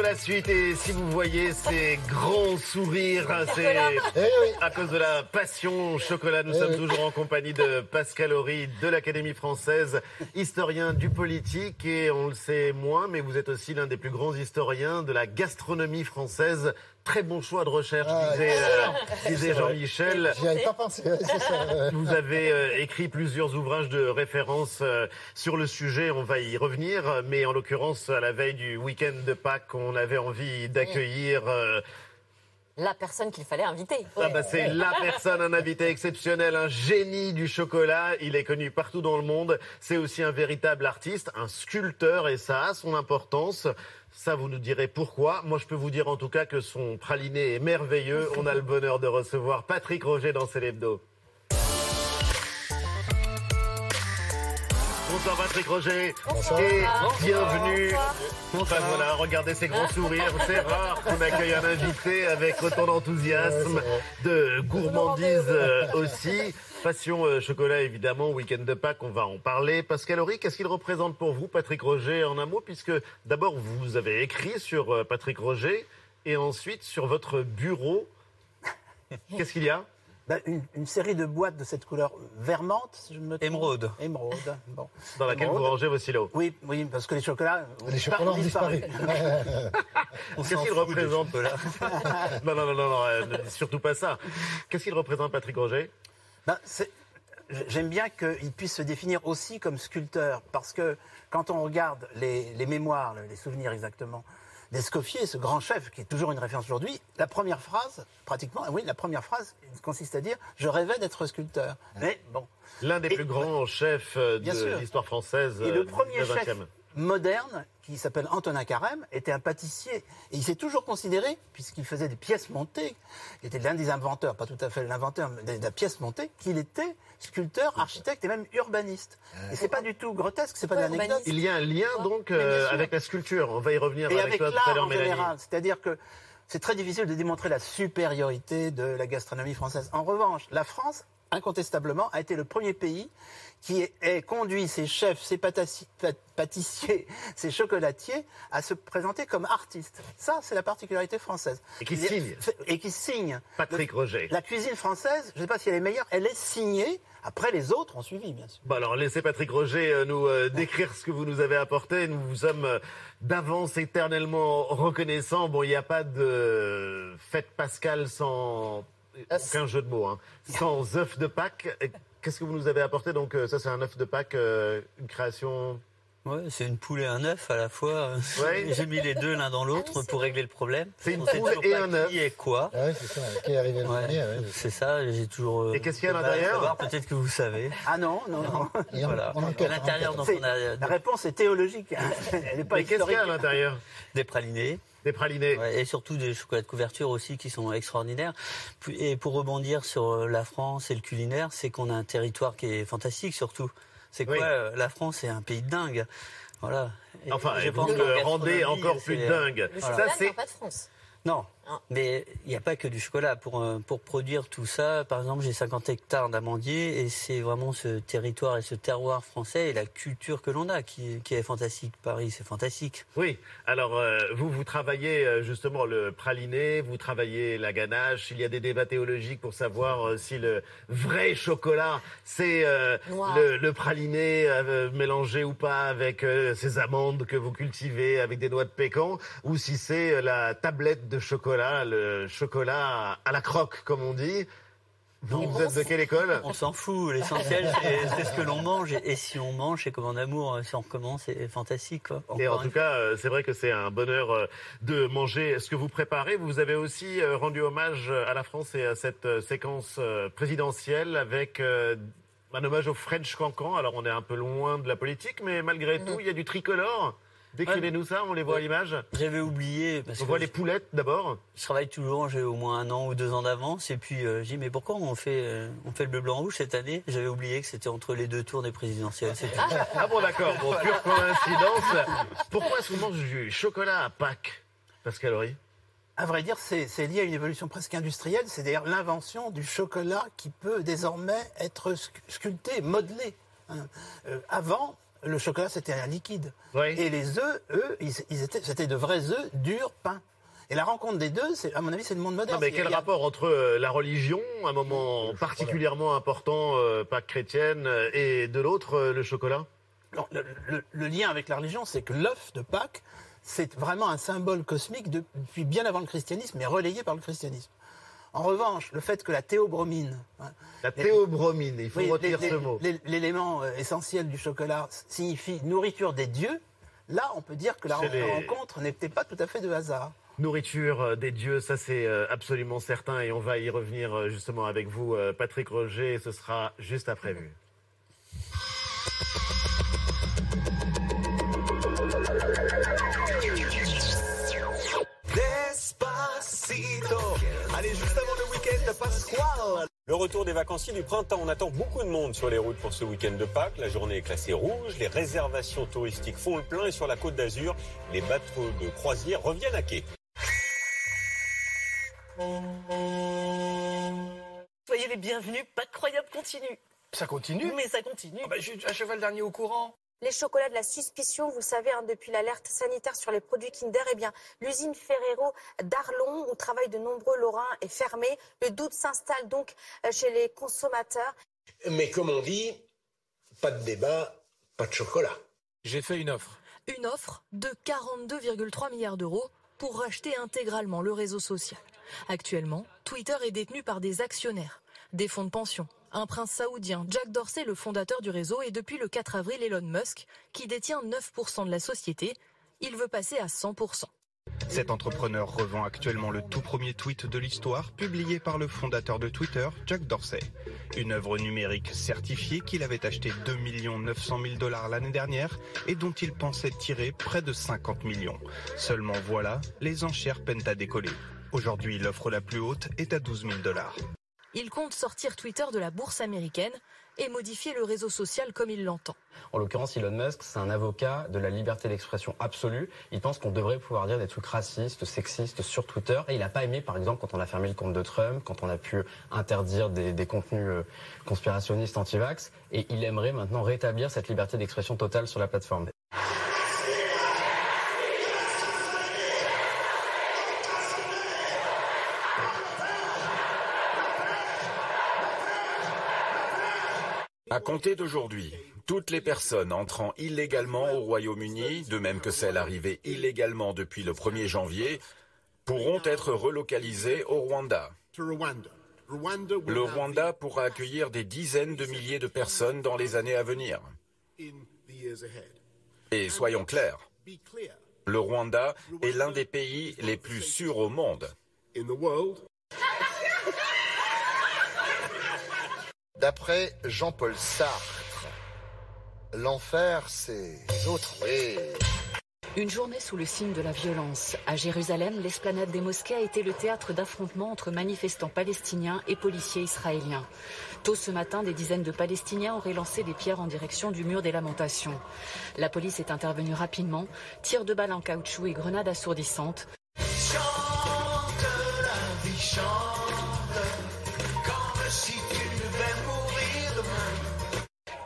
la suite. Et si vous voyez ces grands sourires, c'est Eh à cause de la passion chocolat. Nous sommes toujours en compagnie de Pascal Horry de l'Académie française, historien du politique. Et on le sait moins, mais vous êtes aussi l'un des plus grands historiens de la gastronomie française. Très bon choix de recherche, Ah, disait, euh, disait Jean-Michel. J'y avais pas pensé. ouais, c'est ça, ouais. Vous avez euh, écrit plusieurs ouvrages de référence euh, sur le sujet, on va y revenir, mais en l'occurrence, à la veille du week-end de Pâques, on avait envie d'accueillir... La personne qu'il fallait inviter. ah bah, c'est la personne, un invité exceptionnel, un génie du chocolat. Il est connu partout dans le monde. C'est aussi un véritable artiste, un sculpteur, et ça a son importance. Ça, vous nous direz pourquoi. Moi, je peux vous dire en tout cas que son praliné est merveilleux. On a le bonheur de recevoir Patrick Roger dans Célébdo. Bonsoir Patrick Roger et bienvenue. Enfin voilà, regardez ces grands sourires. C'est rare qu'on accueille un invité avec autant d'enthousiasme, de gourmandise euh, aussi. Passion euh, chocolat évidemment, week-end de Pâques, on va en parler. Pascal Horry, qu'est-ce qu'il représente pour vous, Patrick Roger, en un mot, puisque d'abord vous avez écrit sur euh, Patrick Roger et ensuite sur votre bureau. Qu'est-ce qu'il y a? Ben, une, une série de boîtes de cette couleur vermente, si je me trompe. Émeraude. Émeraude. Bon. dans laquelle vous rangez vos silos Oui, oui, parce que les chocolats. Les chocolats ont disparu. Qu'est-ce qu'il représente Non, non, non, non, non, euh, surtout pas ça. Qu'est-ce qu'il représente, Patrick Roger Ben, J'aime bien qu'il puisse se définir aussi comme sculpteur, parce que quand on regarde les, les mémoires, les souvenirs exactement, d'Escoffier, ce grand chef qui est toujours une référence aujourd'hui, la première phrase, pratiquement, oui, la première phrase consiste à dire Je rêvais d'être sculpteur. Mais bon. L'un des Et- plus grands chefs euh, de l'histoire française Et euh, le du premier 19e. chef moderne, qui s'appelle Antonin Carême, était un pâtissier. Et il s'est toujours considéré, puisqu'il faisait des pièces montées, il était l'un des inventeurs, pas tout à fait l'inventeur, mais de la pièce montée, qu'il était sculpteur, architecte et même urbaniste. Et c'est pas du tout grotesque, c'est pas de Ouais, l'anecdote. urbaniste. Il y a un lien donc euh, avec la sculpture. On va y revenir Et avec avec toi tout à l'art l'heure, Mélanie. C'est-à-dire que c'est très difficile de démontrer la supériorité de la gastronomie française. En revanche, la France, incontestablement, a été le premier pays qui ait conduit ses chefs, ses pâtissiers, ses chocolatiers à se présenter comme artistes. Ça, c'est la particularité française. Et qui signe. Et qui signe. Patrick Roger. La cuisine française, je ne sais pas si elle est meilleure, elle est signée. Après, les autres ont suivi, bien sûr. Bon alors laissez Patrick Roger euh, nous euh, décrire ce que vous nous avez apporté. Nous vous sommes euh, d'avance éternellement reconnaissants. Bon, il n'y a pas de fête pascale sans aucun jeu de mots, hein. sans œuf de Pâques. Et Qu'est-ce que vous nous avez apporté Donc euh, ça c'est un œuf de Pâques, euh, une création. Ouais, c'est une poule et un œuf à la fois. Ouais. J'ai mis les deux l'un dans l'autre Ah pour régler le problème. C'est une poule et un œuf. Qui est quoi Ah ouais, c'est ça. Qui est arrivé Ouais, c'est ça, j'ai toujours. euh, Et qu'est-ce qu'il y a à l'intérieur Peut-être que vous savez. Ah non, non, non. Et on- Voilà. on enquête, à l'intérieur, on donc C'est- on a La réponse est théologique. Elle n'est pas Mais qu'est-ce qu'il y a à l'intérieur des pralinés. Des pralinés. Ouais, et surtout des chocolats de couverture aussi qui sont extraordinaires. Et pour rebondir sur euh, la France et le culinaire, c'est qu'on a un territoire qui est fantastique surtout. C'est quoi Oui. euh, La France c'est un pays de dingue. Voilà. Et Enfin, je et vous pense le qu'en rendez encore plus c'est- dingue. Le Ça c'est pas de France. Non. Mais il n'y a pas que du chocolat. Pour, euh, pour produire tout ça, par exemple, j'ai 50 hectares d'amandiers et c'est vraiment ce territoire et ce terroir français et la culture que l'on a qui, qui est fantastique. Paris, c'est fantastique. Oui, alors euh, vous, vous travaillez euh, justement le praliné, vous travaillez la ganache, il y a des débats théologiques pour savoir euh, si le vrai chocolat, c'est euh, le, le praliné euh, mélangé ou pas avec euh, ces amandes que vous cultivez, avec des noix de pécan, ou si c'est euh, la tablette de chocolat, le chocolat à la croque, comme on dit. Vous, vous êtes de quelle école? On s'en fout. L'essentiel, c'est ce que l'on mange. Et, si on mange, c'est comme en amour. Si on recommence, c'est fantastique. Quoi. Et en tout cas, euh, c'est vrai que c'est un bonheur euh, de manger ce que vous préparez. Vous avez aussi euh, rendu hommage à la France et à cette euh, séquence euh, présidentielle avec euh, un hommage au French Cancan. Alors on est un peu loin de la politique, mais malgré tout, il y a du tricolore. Décrivez-nous ça, on les voit à l'image. J'avais oublié parce On que voit les poulettes d'abord. je travaille toujours, j'ai au moins un an ou deux ans d'avance. Et puis euh, j'ai dit mais pourquoi on fait euh, on fait le bleu blanc rouge cette année? J'avais oublié que c'était entre les deux tours des présidentielles. c'est tout. Ah bon d'accord, bon, pure coïncidence. Pourquoi est-ce qu'on mange du chocolat à Pâques, Pascal Horry? À vrai dire, c'est lié à une évolution presque industrielle, c'est d'ailleurs l'invention du chocolat qui peut désormais être scu- sculpté, modelé. hein. Euh, avant, le chocolat, c'était un liquide. Oui. Et les œufs, eux, ils, ils étaient, c'était de vrais œufs durs peints. Et la rencontre des deux, c'est, à mon avis, c'est le monde moderne. Non, mais quel a- rapport entre euh, la religion, un moment particulièrement important, euh, Pâques chrétienne, euh, et de l'autre, euh, le chocolat? Non, le, le- le lien avec la religion, c'est que l'œuf de Pâques, c'est vraiment un symbole cosmique de- depuis bien avant le christianisme, mais relayé par le christianisme. En revanche, le fait que la théobromine, hein, La théobromine, il faut oui, retenir ce mot. l'é- l'élément euh, essentiel du chocolat signifie nourriture des dieux, là, on peut dire que la les- rencontre n'était pas tout à fait de hasard. Nourriture euh, des dieux, ça c'est euh, absolument certain et on va y revenir justement avec vous, Patrick Roger, ce sera juste après vu. Despacito. Allez, juste avant le week-end pasquale. Le retour des vacanciers du printemps. On attend beaucoup de monde sur les routes pour ce week-end de Pâques. La journée est classée rouge. Les réservations touristiques font le plein et sur la côte d'Azur, les bateaux de croisière reviennent à quai. Soyez les bienvenus, pas croyable continue. Ça continue Mais ça continue. Ah bah, Je suis un cheval dernier au courant. Les chocolats de la suspicion, vous savez, hein, depuis l'alerte sanitaire sur les produits Kinder, eh bien, l'usine Ferrero d'Arlon, où travaillent de nombreux Lorrains, est fermée. Le doute s'installe donc euh, chez les consommateurs. Mais comme on dit, pas de débat, pas de chocolat. J'ai fait une offre. Une offre de 42,3 milliards d'euros pour racheter intégralement le réseau social. Actuellement, Twitter est détenu par des actionnaires, des fonds de pension, un prince saoudien, Jack Dorsey, le fondateur du réseau, et depuis le 4 avril, Elon Musk, qui détient 9% de la société. Il veut passer à 100%. Cet entrepreneur revend actuellement le tout premier tweet de l'histoire publié par le fondateur de Twitter, Jack Dorsey. Une œuvre numérique certifiée qu'il avait acheté 2 900 000 dollars l'année dernière et dont il pensait tirer près de 50 millions. Seulement voilà, les enchères peinent à décoller. Aujourd'hui, l'offre la plus haute est à 12 000 dollars. Il compte sortir Twitter de la bourse américaine et modifier le réseau social comme il l'entend. En l'occurrence, Elon Musk, c'est un avocat de la liberté d'expression absolue. Il pense qu'on devrait pouvoir dire des trucs racistes, sexistes sur Twitter. Et il n'a pas aimé, par exemple, quand on a fermé le compte de Trump, quand on a pu interdire des, des contenus euh, conspirationnistes anti-vax. Et il aimerait maintenant rétablir cette liberté d'expression totale sur la plateforme. À compter d'aujourd'hui, toutes les personnes entrant illégalement au Royaume-Uni, de même que celles arrivées illégalement depuis le 1er janvier, pourront être relocalisées au Rwanda. Le Rwanda pourra accueillir des dizaines de milliers de personnes dans les années à venir. Et soyons clairs, le Rwanda est l'un des pays les plus sûrs au monde. D'après Jean-Paul Sartre, l'enfer, c'est les autres. Une journée sous le signe de la violence. À Jérusalem, l'esplanade des mosquées a été le théâtre d'affrontements entre manifestants palestiniens et policiers israéliens. Tôt ce matin, des dizaines de Palestiniens auraient lancé des pierres en direction du mur des lamentations. La police est intervenue rapidement, tirs de balles en caoutchouc et grenades assourdissantes.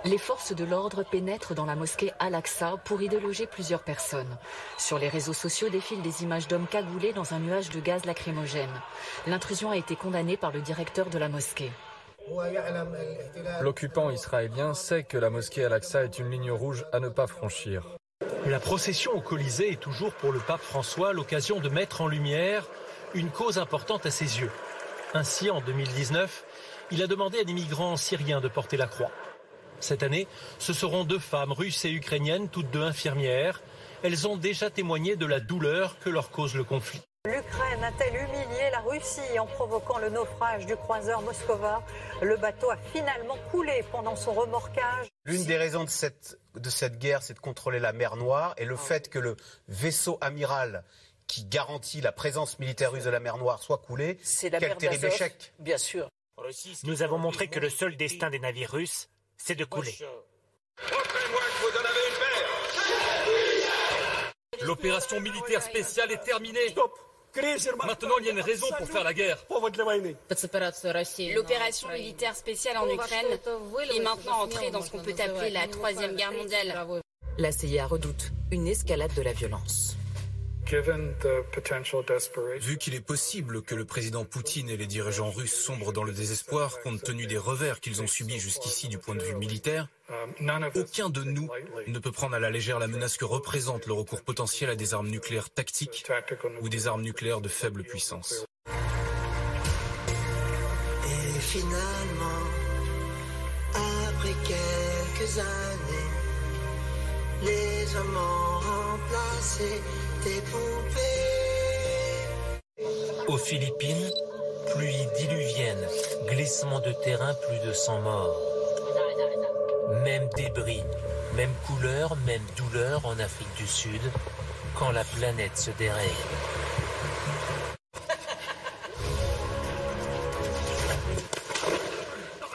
Les forces de l'ordre pénètrent dans la mosquée Al-Aqsa pour y déloger plusieurs personnes. Sur les réseaux sociaux défilent des images d'hommes cagoulés dans un nuage de gaz lacrymogène. L'intrusion a été condamnée par le directeur de la mosquée. L'occupant israélien sait que la mosquée Al-Aqsa est une ligne rouge à ne pas franchir. La procession au Colisée est toujours pour le pape François l'occasion de mettre en lumière une cause importante à ses yeux. Ainsi, en 2019, il a demandé à des migrants syriens de porter la croix. Cette année, ce seront deux femmes russes et ukrainiennes, toutes deux infirmières. Elles ont déjà témoigné de la douleur que leur cause le conflit. L'Ukraine a-t-elle humilié la Russie en provoquant le naufrage du croiseur Moskova Le bateau a finalement coulé pendant son remorquage. L'une des raisons de cette, de cette guerre, c'est de contrôler la mer Noire et le fait que le vaisseau amiral qui garantit la présence militaire russe de la mer Noire soit coulé, C'est la quel terrible échec. Bien sûr. Nous avons montré que le seul destin des navires russes, c'est de couler. L'opération militaire spéciale est terminée. Maintenant, il y a une raison pour faire la guerre. L'opération militaire spéciale en Ukraine est maintenant entrée dans ce qu'on peut appeler la Troisième Guerre mondiale. La CIA redoute une escalade de la violence. Vu qu'il est possible que le président Poutine et les dirigeants russes sombrent dans le désespoir compte tenu des revers qu'ils ont subis jusqu'ici du point de vue militaire, aucun de nous ne peut prendre à la légère la menace que représente le recours potentiel à des armes nucléaires tactiques ou des armes nucléaires de faible puissance. Et finalement, après quelques années, les hommes ont remplacé poupées. Aux Philippines, pluie diluvienne, glissement de terrain, plus de 100 morts. Même débris, même couleur, même douleur en Afrique du Sud, quand la planète se dérègle.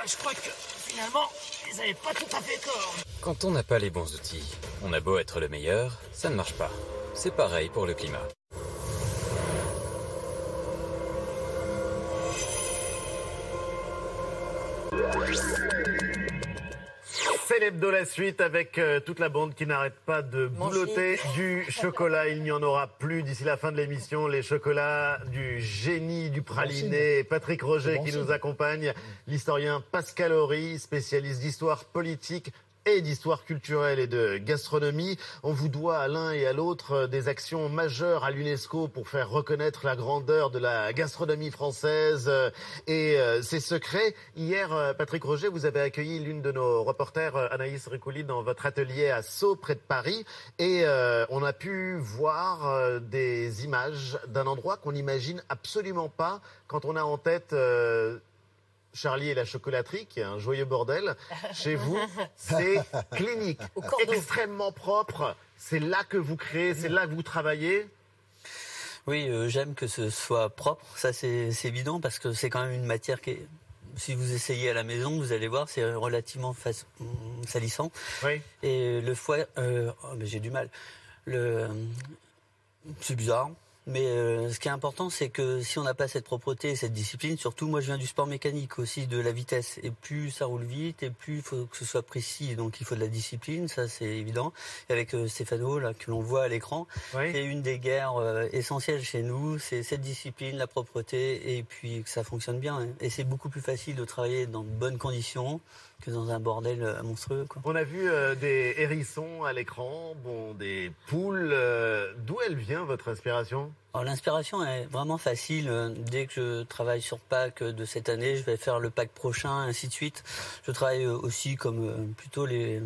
Je crois que finalement, ils avaient pas tout à fait tort. Quand on n'a pas les bons outils, on a beau être le meilleur, ça ne marche pas. C'est pareil pour le climat. C'est l'hebdo la suite avec euh, toute la bande qui n'arrête pas de boulotter du chocolat. Il n'y en aura plus d'ici la fin de l'émission. Les chocolats du génie du praliné. Patrick Roger qui nous accompagne. L'historien Pascal Horry, spécialiste d'histoire politique et d'histoire culturelle et de gastronomie. On vous doit à l'un et à l'autre euh, des actions majeures à l'UNESCO pour faire reconnaître la grandeur de la gastronomie française euh, et euh, ses secrets. Hier, euh, Patrick Roger, vous avez accueilli l'une de nos reporters, euh, Anaïs Ricouli, dans votre atelier à Sceaux, près de Paris. Et euh, on a pu voir euh, des images d'un endroit qu'on n'imagine absolument pas quand on a en tête... Charlie et la chocolaterie, qui est un joyeux bordel. Chez vous, c'est clinique, extrêmement propre. C'est là que vous créez, c'est là que vous travaillez. Oui, euh, j'aime que ce soit propre, ça c'est évident parce que c'est quand même une matière qui est... Si vous essayez à la maison, vous allez voir, c'est relativement salissant. Et le foie, euh, oh, mais j'ai du mal. Le, c'est bizarre. Mais euh, ce qui est important, c'est que si on n'a pas cette propreté et cette discipline, surtout moi je viens du sport mécanique aussi, de la vitesse. Et plus ça roule vite, et plus il faut que ce soit précis. Donc il faut de la discipline, ça c'est évident. Et avec euh, Stéphano, là, que l'on voit à l'écran, c'est une des guerres euh, essentielles chez nous, c'est cette discipline, la propreté, et puis que ça fonctionne bien. hein. Et c'est beaucoup plus facile de travailler dans de bonnes conditions que dans un bordel euh, monstrueux. Quoi. On a vu euh, des hérissons à l'écran, bon, des poules. euh, D'où elle vient votre inspiration? Alors l'inspiration est vraiment facile. Dès que je travaille sur Pâques de cette année, je vais faire le Pâques prochain, ainsi de suite. Je travaille aussi comme euh, plutôt les,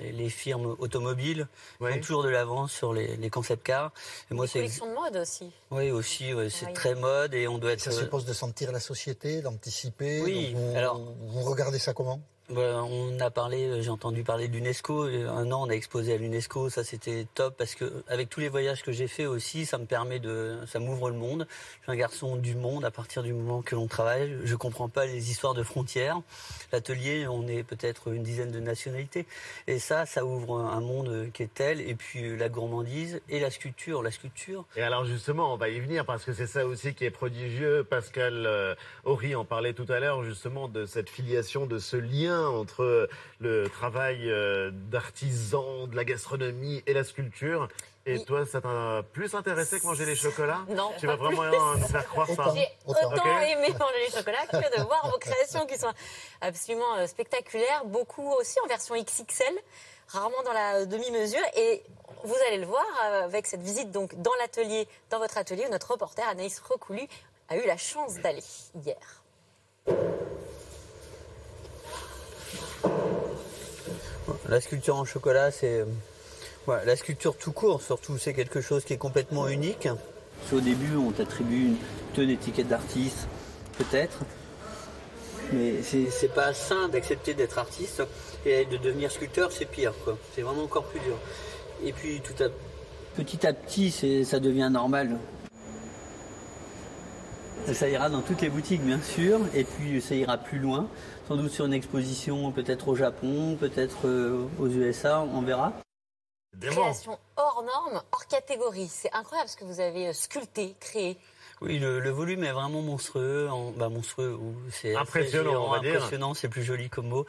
les, les firmes automobiles qui ont toujours de l'avance sur les, les concept cars. Et moi, c'est collections de mode aussi. oui aussi, ouais, c'est Oui. très mode et on doit être. Ça suppose de sentir la société, d'anticiper. Oui, vous, alors- vous regardez ça comment? Bah, on a parlé, euh, j'ai entendu parler de l'UNESCO. Euh, Un an, on a exposé à l'UNESCO. Ça, c'était top parce que avec tous les voyages que j'ai fait aussi, ça me permet de, ça m'ouvre le monde. Je suis un garçon du monde à partir du moment que l'on travaille. Je comprends pas les histoires de frontières. L'atelier, on est peut-être une dizaine de nationalités. Et ça, ça ouvre un monde qui est tel. Et puis euh, la gourmandise et la sculpture. La sculpture, Et alors justement, on va y venir parce que c'est ça aussi qui est prodigieux. Pascal Horry en parlait tout à l'heure justement de cette filiation, de ce lien entre le travail euh, d'artisan, de la gastronomie et la sculpture. Et toi, ça t'a plus intéressé que manger les chocolats? Non, Tu vas vraiment plus. nous faire croire ça J'ai autant Ok. aimé manger les chocolats que de voir vos créations qui sont absolument euh, spectaculaires, beaucoup aussi en version XXL, rarement dans la demi-mesure. Et vous allez le voir euh, avec cette visite donc dans l'atelier, dans votre atelier, où notre reporter Anaïs Recoulu a eu la chance d'aller hier. La sculpture en chocolat, c'est. euh, la sculpture tout court, surtout, c'est quelque chose qui est complètement unique. Au début, on t'attribue une, une étiquette d'artiste, peut-être. Mais c'est pas sain d'accepter d'être artiste et de devenir sculpteur, c'est pire. C'est vraiment encore plus dur. Et puis, petit à petit, ça devient normal. Ça ira dans toutes les boutiques, bien sûr, et puis ça ira plus loin, sans doute sur une exposition, peut-être au Japon, peut-être euh, aux USA, on verra. Création hors norme, hors catégorie. C'est incroyable ce que vous avez euh, sculpté, créé. Oui, le, le volume est vraiment monstrueux. En, bah, monstrueux, ou c'est Impressionnant, géant, on va dire. Impressionnant, c'est plus joli comme mot.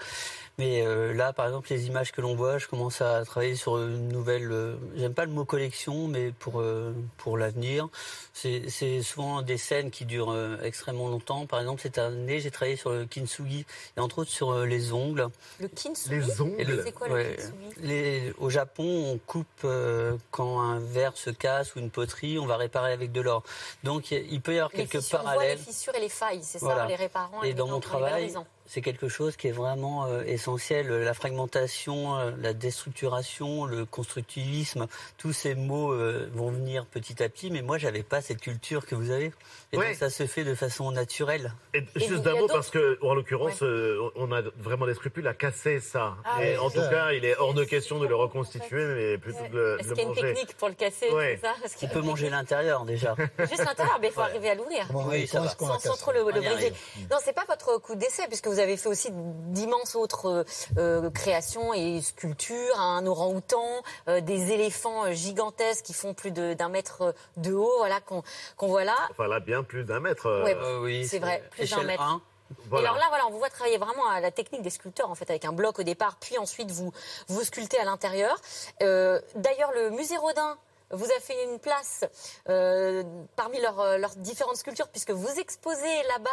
Mais euh, là, par exemple, les images que l'on voit, je commence à travailler sur une nouvelle. euh, J'aime pas le mot collection, mais pour euh, pour l'avenir, c'est c'est souvent des scènes qui durent euh, extrêmement longtemps. Par exemple, cette année, j'ai travaillé sur le kintsugi et entre autres sur euh, les ongles. Le kintsugi Les ongles le- C'est quoi le ouais, kintsugi? Les- Au Japon, on coupe euh, quand un verre se casse ou une poterie, on va réparer avec de l'or. Donc il il peut y avoir Les quelques fissures, on voit parallèles. les fissures et les failles, c'est ça, Voilà. en les réparant Et les dans mon travail. C'est quelque chose qui est vraiment euh, essentiel. La fragmentation, euh, la déstructuration, le constructivisme, tous ces mots euh, vont venir petit à petit. Mais moi, j'avais pas cette culture que vous avez. Et Ouais. donc, ça se fait de façon naturelle. Et juste a d'un mot, parce que, en l'occurrence, euh, on a vraiment des scrupules à casser ça. Ah et oui, en tout ça. cas, il est hors de question de le reconstituer, mais plutôt de le, de Est-ce qu'il y a une technique pour le casser, Ouais. ça qu'il On peut manger l'intérieur déjà. Juste l'intérieur, mais il faut Ouais. arriver à l'ouvrir. Oui, ça va. Sans, sans trop le, briser. Non, c'est pas votre coup d'essai, puisque vous avez fait aussi d'immenses autres euh, euh, créations et sculptures, un orang-outan, euh, des éléphants gigantesques qui font plus de- d'un mètre de haut, voilà, qu'on voit là. Enfin, là, bien plus d'un mètre. Ouais. Oui, C'est vrai, plus d'un mètre. 1. voilà. Et alors là, voilà, on vous voit travailler vraiment à la technique des sculpteurs, en fait, avec un bloc au départ, puis ensuite vous vous sculptez à l'intérieur. Euh, D'ailleurs, le musée Rodin vous a fait une place euh, parmi leurs, euh, leurs différentes sculptures, puisque vous exposez là-bas,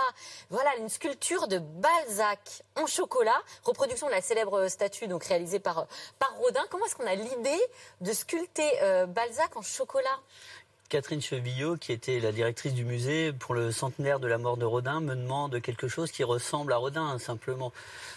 voilà, une sculpture de Balzac en chocolat, reproduction de la célèbre statue donc réalisée par par Rodin. Comment est-ce qu'on a l'idée de sculpter euh, Balzac en chocolat? Catherine Chevillot, qui était la directrice du musée pour le centenaire de la mort de Rodin, me demande quelque chose qui ressemble à Rodin, simplement.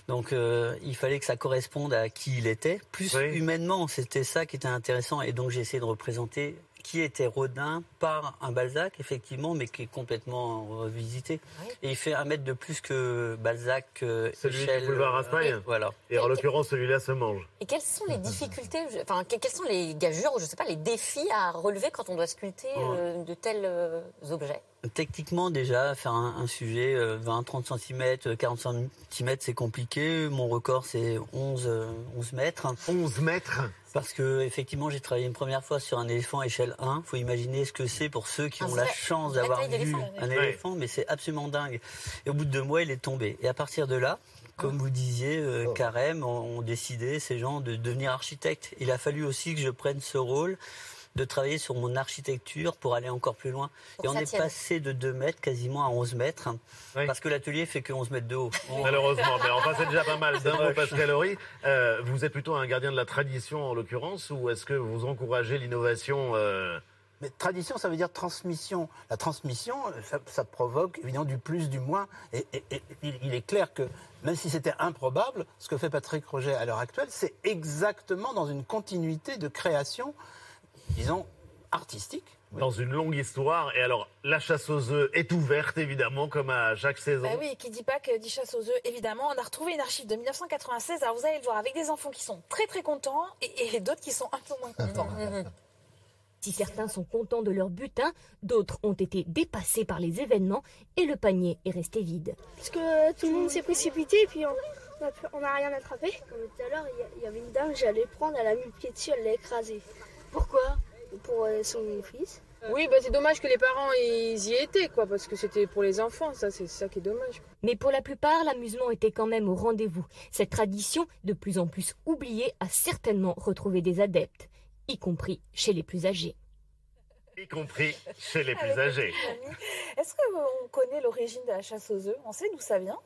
Donc euh, il fallait que ça corresponde à qui il était, plus Oui. humainement. C'était ça qui était intéressant. Et donc j'ai essayé de représenter qui était Rodin par un Balzac, effectivement, mais qui est complètement revisité. Oui. Et il fait un mètre de plus que Balzac, euh, Celui du boulevard euh, Raspail Voilà. Et en l'occurrence, celui-là se mange. Et quelles sont les difficultés, enfin, que- quels sont les gageures ou je sais pas, les défis à relever quand on doit sculpter euh, de tels euh, objets? Techniquement, déjà, faire un, un sujet euh, 20-30 cm, 40 cm, c'est compliqué. Mon record, c'est 11, euh, 11 mètres. 11 mètres Parce que, effectivement, j'ai travaillé une première fois sur un éléphant échelle 1. faut imaginer ce que c'est pour ceux qui Un ont la chance d'avoir vu un éléphant, mais c'est absolument dingue. Et au bout de deux mois, il est tombé. Et à partir de là, comme vous disiez, euh, Carême, ont, ont décidé, ces gens, de devenir architectes. Il a fallu aussi que je prenne ce rôle de travailler sur mon architecture pour aller encore plus loin. Pour et on est tienne. passé de 2 mètres quasiment à 11 mètres, Oui. parce que l'atelier fait que 11 mètres de haut. On- Malheureusement, mais enfin c'est déjà pas mal. D'un mot. Pascal Horry, euh, vous êtes plutôt un gardien de la tradition en l'occurrence, ou est-ce que vous encouragez l'innovation euh, Mais tradition, ça veut dire transmission. La transmission, ça, ça provoque évidemment du plus, du moins. Et, et- et il, il est clair que même si c'était improbable, ce que fait Patrick Roger à l'heure actuelle, c'est exactement dans une continuité de création, disons, artistique. dans une longue histoire Et alors, la chasse aux œufs est ouverte évidemment, comme à chaque saison. Bah oui, qui dit pas que dit chasse aux œufs, évidemment. On a retrouvé une archive de 1996. Alors vous allez le voir avec des enfants qui sont très très contents et, et d'autres qui sont un peu moins contents. Si certains sont contents de leur butin, d'autres ont été dépassés par les événements et le panier est resté vide. Parce que tout le monde s'est précipité et puis on- on n'a rien attrapé. Comme tout à l'heure, il y y, avait une dame, j'allais prendre, elle a mis le pied dessus, elle l'a écrasé. Pourquoi Pour euh, son fils. Oui, bah c'est dommage que les parents ils y étaient, quoi, parce que c'était pour les enfants, ça c'est ça qui est dommage. Mais pour la plupart, l'amusement était quand même au rendez-vous. Cette tradition, de plus en plus oubliée, a certainement retrouvé des adeptes, y compris chez les plus âgés. Y compris chez les plus âgés. Est-ce qu'on connaît l'origine de la chasse aux œufs? On sait d'où ça vient?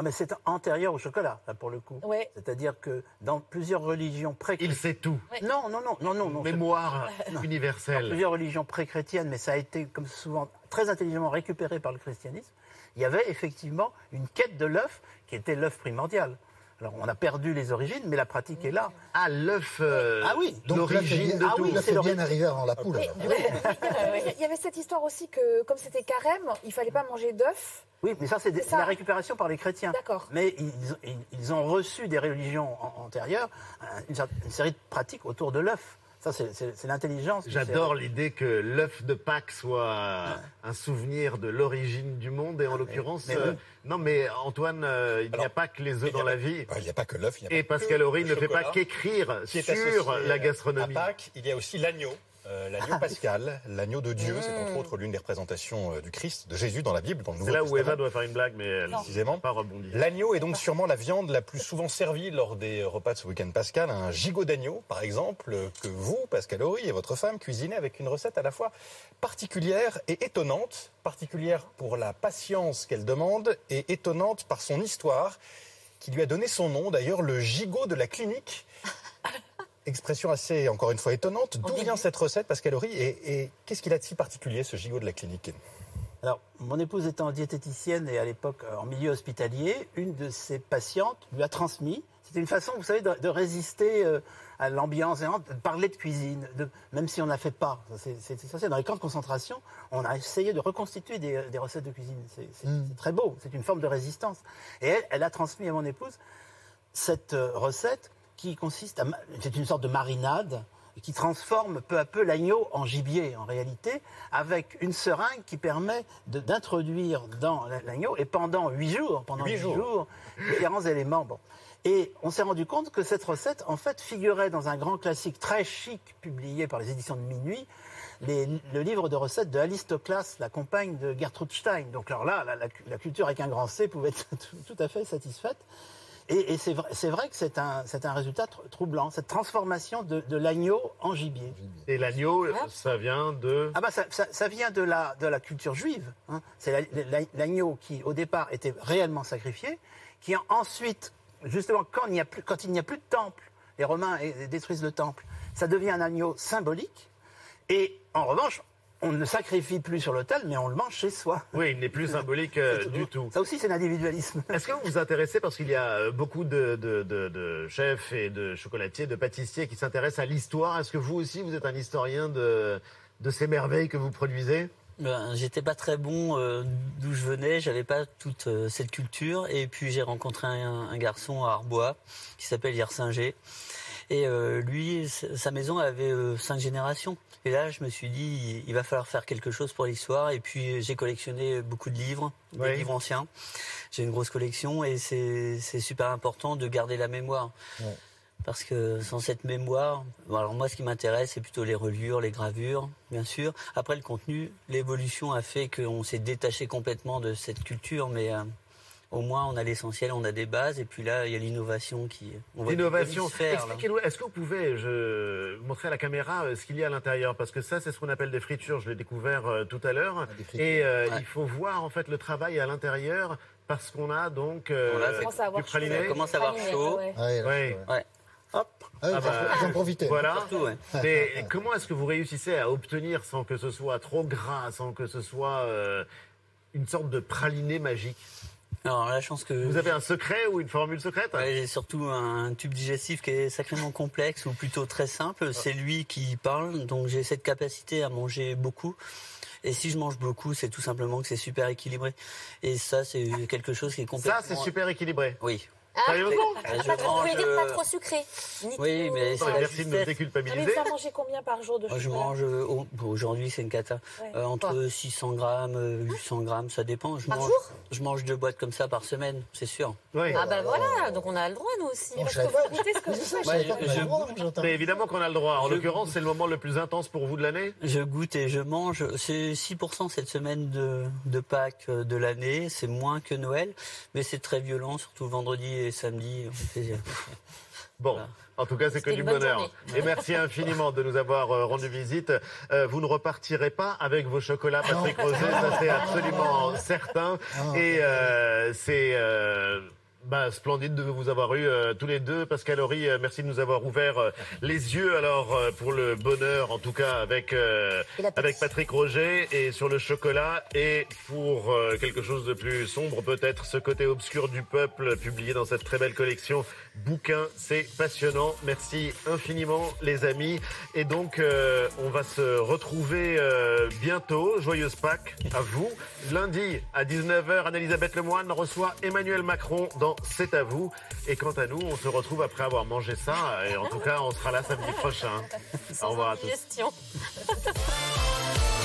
Ah, mais c'est antérieur au chocolat, là, pour le coup. Ouais. C'est-à-dire que dans plusieurs religions pré Il sait tout. Non, non, non, non, non. non Mémoire Non. universelle. Dans plusieurs religions pré-chrétiennes, mais ça a été, comme souvent, très intelligemment récupéré par le christianisme. Il y avait effectivement une quête de l'œuf qui était l'œuf primordial. Alors, on a perdu les origines, mais la pratique est là. Ah, l'œuf. euh, ah oui, Donc l'origine bien, de Ah tout. oui, c'est est bien arrivé avant la poule. Mais il y avait cette histoire aussi que, comme c'était carême, il fallait pas manger d'œufs. Oui, mais ça, c'est la récupération par les chrétiens. D'accord. Mais ils, ils- ils ont reçu des religions an- antérieures une, une série de pratiques autour de l'œuf. Ça, c'est- l'intelligence. J'adore l'idée que l'œuf de Pâques soit un souvenir de l'origine du monde et en l'occurrence, mais euh, oui. non mais Antoine, euh, il n'y a pas que les œufs dans la vie. Il n'y a pas que l'œuf. Et pas Pascal Horry ne fait pas qu'écrire sur la gastronomie. À Pâques, il y a aussi l'agneau. Euh, l'agneau pascal, l'agneau de Dieu, c'est entre autres l'une des représentations euh, du Christ, de Jésus dans la Bible, dans le Nouveau C'est là où. Eva doit faire une blague, mais elle Précisément. n'a pas rebondi. L'agneau est donc sûrement la viande la plus souvent servie lors des repas de ce week-end pascal. Un gigot d'agneau, par exemple, que vous, Pascal Horry, et votre femme cuisinez avec une recette à la fois particulière et étonnante. Particulière pour la patience qu'elle demande et étonnante par son histoire qui lui a donné son nom, d'ailleurs, le gigot de la clinique. Expression assez, encore une fois, étonnante. D'où vient cette recette, Pascal Horry, et, et qu'est-ce qu'il a de si particulier, ce gigot de la clinique? Alors, mon épouse étant diététicienne et à l'époque en milieu hospitalier, une de ses patientes lui a transmis. C'était une façon, vous savez, de, de résister euh, à l'ambiance, et de parler de cuisine, de, même si on n'a fait pas. C'est- ça, dans les camps de concentration, on a essayé de reconstituer des, des recettes de cuisine. C'est c'est- très beau, c'est une forme de résistance. Et elle, elle a transmis à mon épouse cette euh, recette qui consiste à. C'est une sorte de marinade qui transforme peu à peu l'agneau en gibier, en réalité, avec une seringue qui permet d'introduire dans la- l'agneau, et pendant huit jours, pendant Huit huit jours. jours, différents éléments. Bon. Et on s'est rendu compte que cette recette, en fait, figurait dans un grand classique très chic publié par les éditions de Minuit, les- le livre de recettes de Alice Toklas, la compagne de Gertrude Stein. Donc alors là, la, la- la culture avec un grand C pouvait être tout, tout à fait satisfaite. Et, et c'est vrai, c'est vrai que c'est un, c'est un résultat tr- troublant, cette transformation de, de l'agneau en gibier. Et l'agneau, ça vient de... Ah bah ça, ça- ça vient de la, de la culture juive. hein. C'est la- la- l'agneau qui, au départ, était réellement sacrifié, qui en- ensuite, justement, quand il n'y a plus, quand il n'y a plus de temple, les Romains détruisent le temple, ça devient un agneau symbolique. Et en revanche, on ne le sacrifie plus sur l'autel, mais on le mange chez soi. Oui, il n'est plus symbolique euh, du tout. Ça aussi, c'est l'individualisme. Est-ce que vous vous intéressez, parce qu'il y a euh, beaucoup de, de- de- de chefs et de chocolatiers, de pâtissiers qui s'intéressent à l'histoire, est-ce que vous aussi, vous êtes un historien de, de ces merveilles que vous produisez? Ben, j'étais pas très bon euh, d'où je venais, j'avais pas toute euh, cette culture. Et puis j'ai rencontré un, un garçon à Arbois qui s'appelle Yersinger. Et euh, lui, sa maison avait euh, cinq générations. Et là, je me suis dit, il, va falloir faire quelque chose pour l'histoire. Et puis j'ai collectionné beaucoup de livres, des livres anciens. J'ai une grosse collection et c'est super important de garder la mémoire. Parce que sans cette mémoire, bon, alors moi ce qui m'intéresse c'est plutôt les reliures, les gravures, bien sûr. Après le contenu, l'évolution a fait qu'on s'est détaché complètement de cette culture, mais euh, au moins on a l'essentiel, on a des bases, et puis là il y a l'innovation qui. L'innovation. Expliquez-nous, est-ce que vous pouvez je, montrer à la caméra euh, ce qu'il y a à l'intérieur? Parce que ça, c'est ce qu'on appelle des fritures. Je l'ai découvert euh, tout à l'heure. fritures. Et euh, Ouais. il faut voir en fait le travail à l'intérieur parce qu'on a donc euh, Bon, là, ça commence à avoir du praliné. Ça commence à avoir chaud. ouais. Ouais, Ouais. Hop. Ah, Ah bah, J'en profitais. Voilà. Ouais. Mais comment est-ce que vous réussissez à obtenir sans que ce soit trop gras, sans que ce soit euh, une sorte de praliné magique? Alors la chance que. Vous avez un secret ou une formule secrète Ouais, j'ai surtout un tube digestif qui est sacrément complexe ou plutôt très simple. C'est lui qui parle, donc j'ai cette capacité à manger beaucoup. Et si je mange beaucoup, c'est tout simplement que c'est super équilibré. Et ça, c'est quelque chose qui est complètement. Ça, c'est super équilibré. Oui. Ah, Sérieusement Euh, je pas trop, vous mange, dire pas euh, trop sucré ni Oui, mais c'est la merci de. Ah, mais déculpabiliser. vous faites manger combien par jour de Moi, je chocolat mange, euh, aujourd'hui c'est une cata, Ouais. Euh, entre 600 grammes, euh, 800 grammes, ça dépend. Je Par mange, jour Je mange deux boîtes comme ça par semaine, c'est sûr. Oui. Ah bah voilà, donc on a le droit nous aussi. Parce que vous goûtez ce que je fais. Mais évidemment qu'on a le droit. En l'occurrence, c'est le moment le plus intense pour vous de l'année. Je goûte et je mange. C'est 6% cette semaine de, de Pâques euh, de l'année. C'est moins que Noël, mais c'est très violent, surtout vendredi et samedi. On fait plaisir. Bon, Voilà. en tout cas, c'est que du bonheur. journée. Et merci infiniment de nous avoir euh, rendu visite. Euh, vous ne repartirez pas avec vos chocolats Patrick Rosé, ça c'est absolument certain. Et euh, c'est euh, bah, splendide de vous avoir eu euh, tous les deux. Pascal Horry, euh, merci de nous avoir ouvert euh, les yeux alors pour le bonheur, en tout cas avec avec Patrick Roger et sur le chocolat et pour quelque chose de plus sombre peut-être ce côté obscur du peuple publié dans cette très belle collection. Bouquin c'est passionnant. Merci infiniment les amis. Et donc on va se retrouver bientôt. Joyeuse Pâques à vous. Lundi à 19h Anne-Elisabeth Lemoine reçoit Emmanuel Macron dans C'est à vous. Et quant à nous on se retrouve après avoir mangé ça. Et en tout cas on sera là samedi prochain. Au revoir à tous.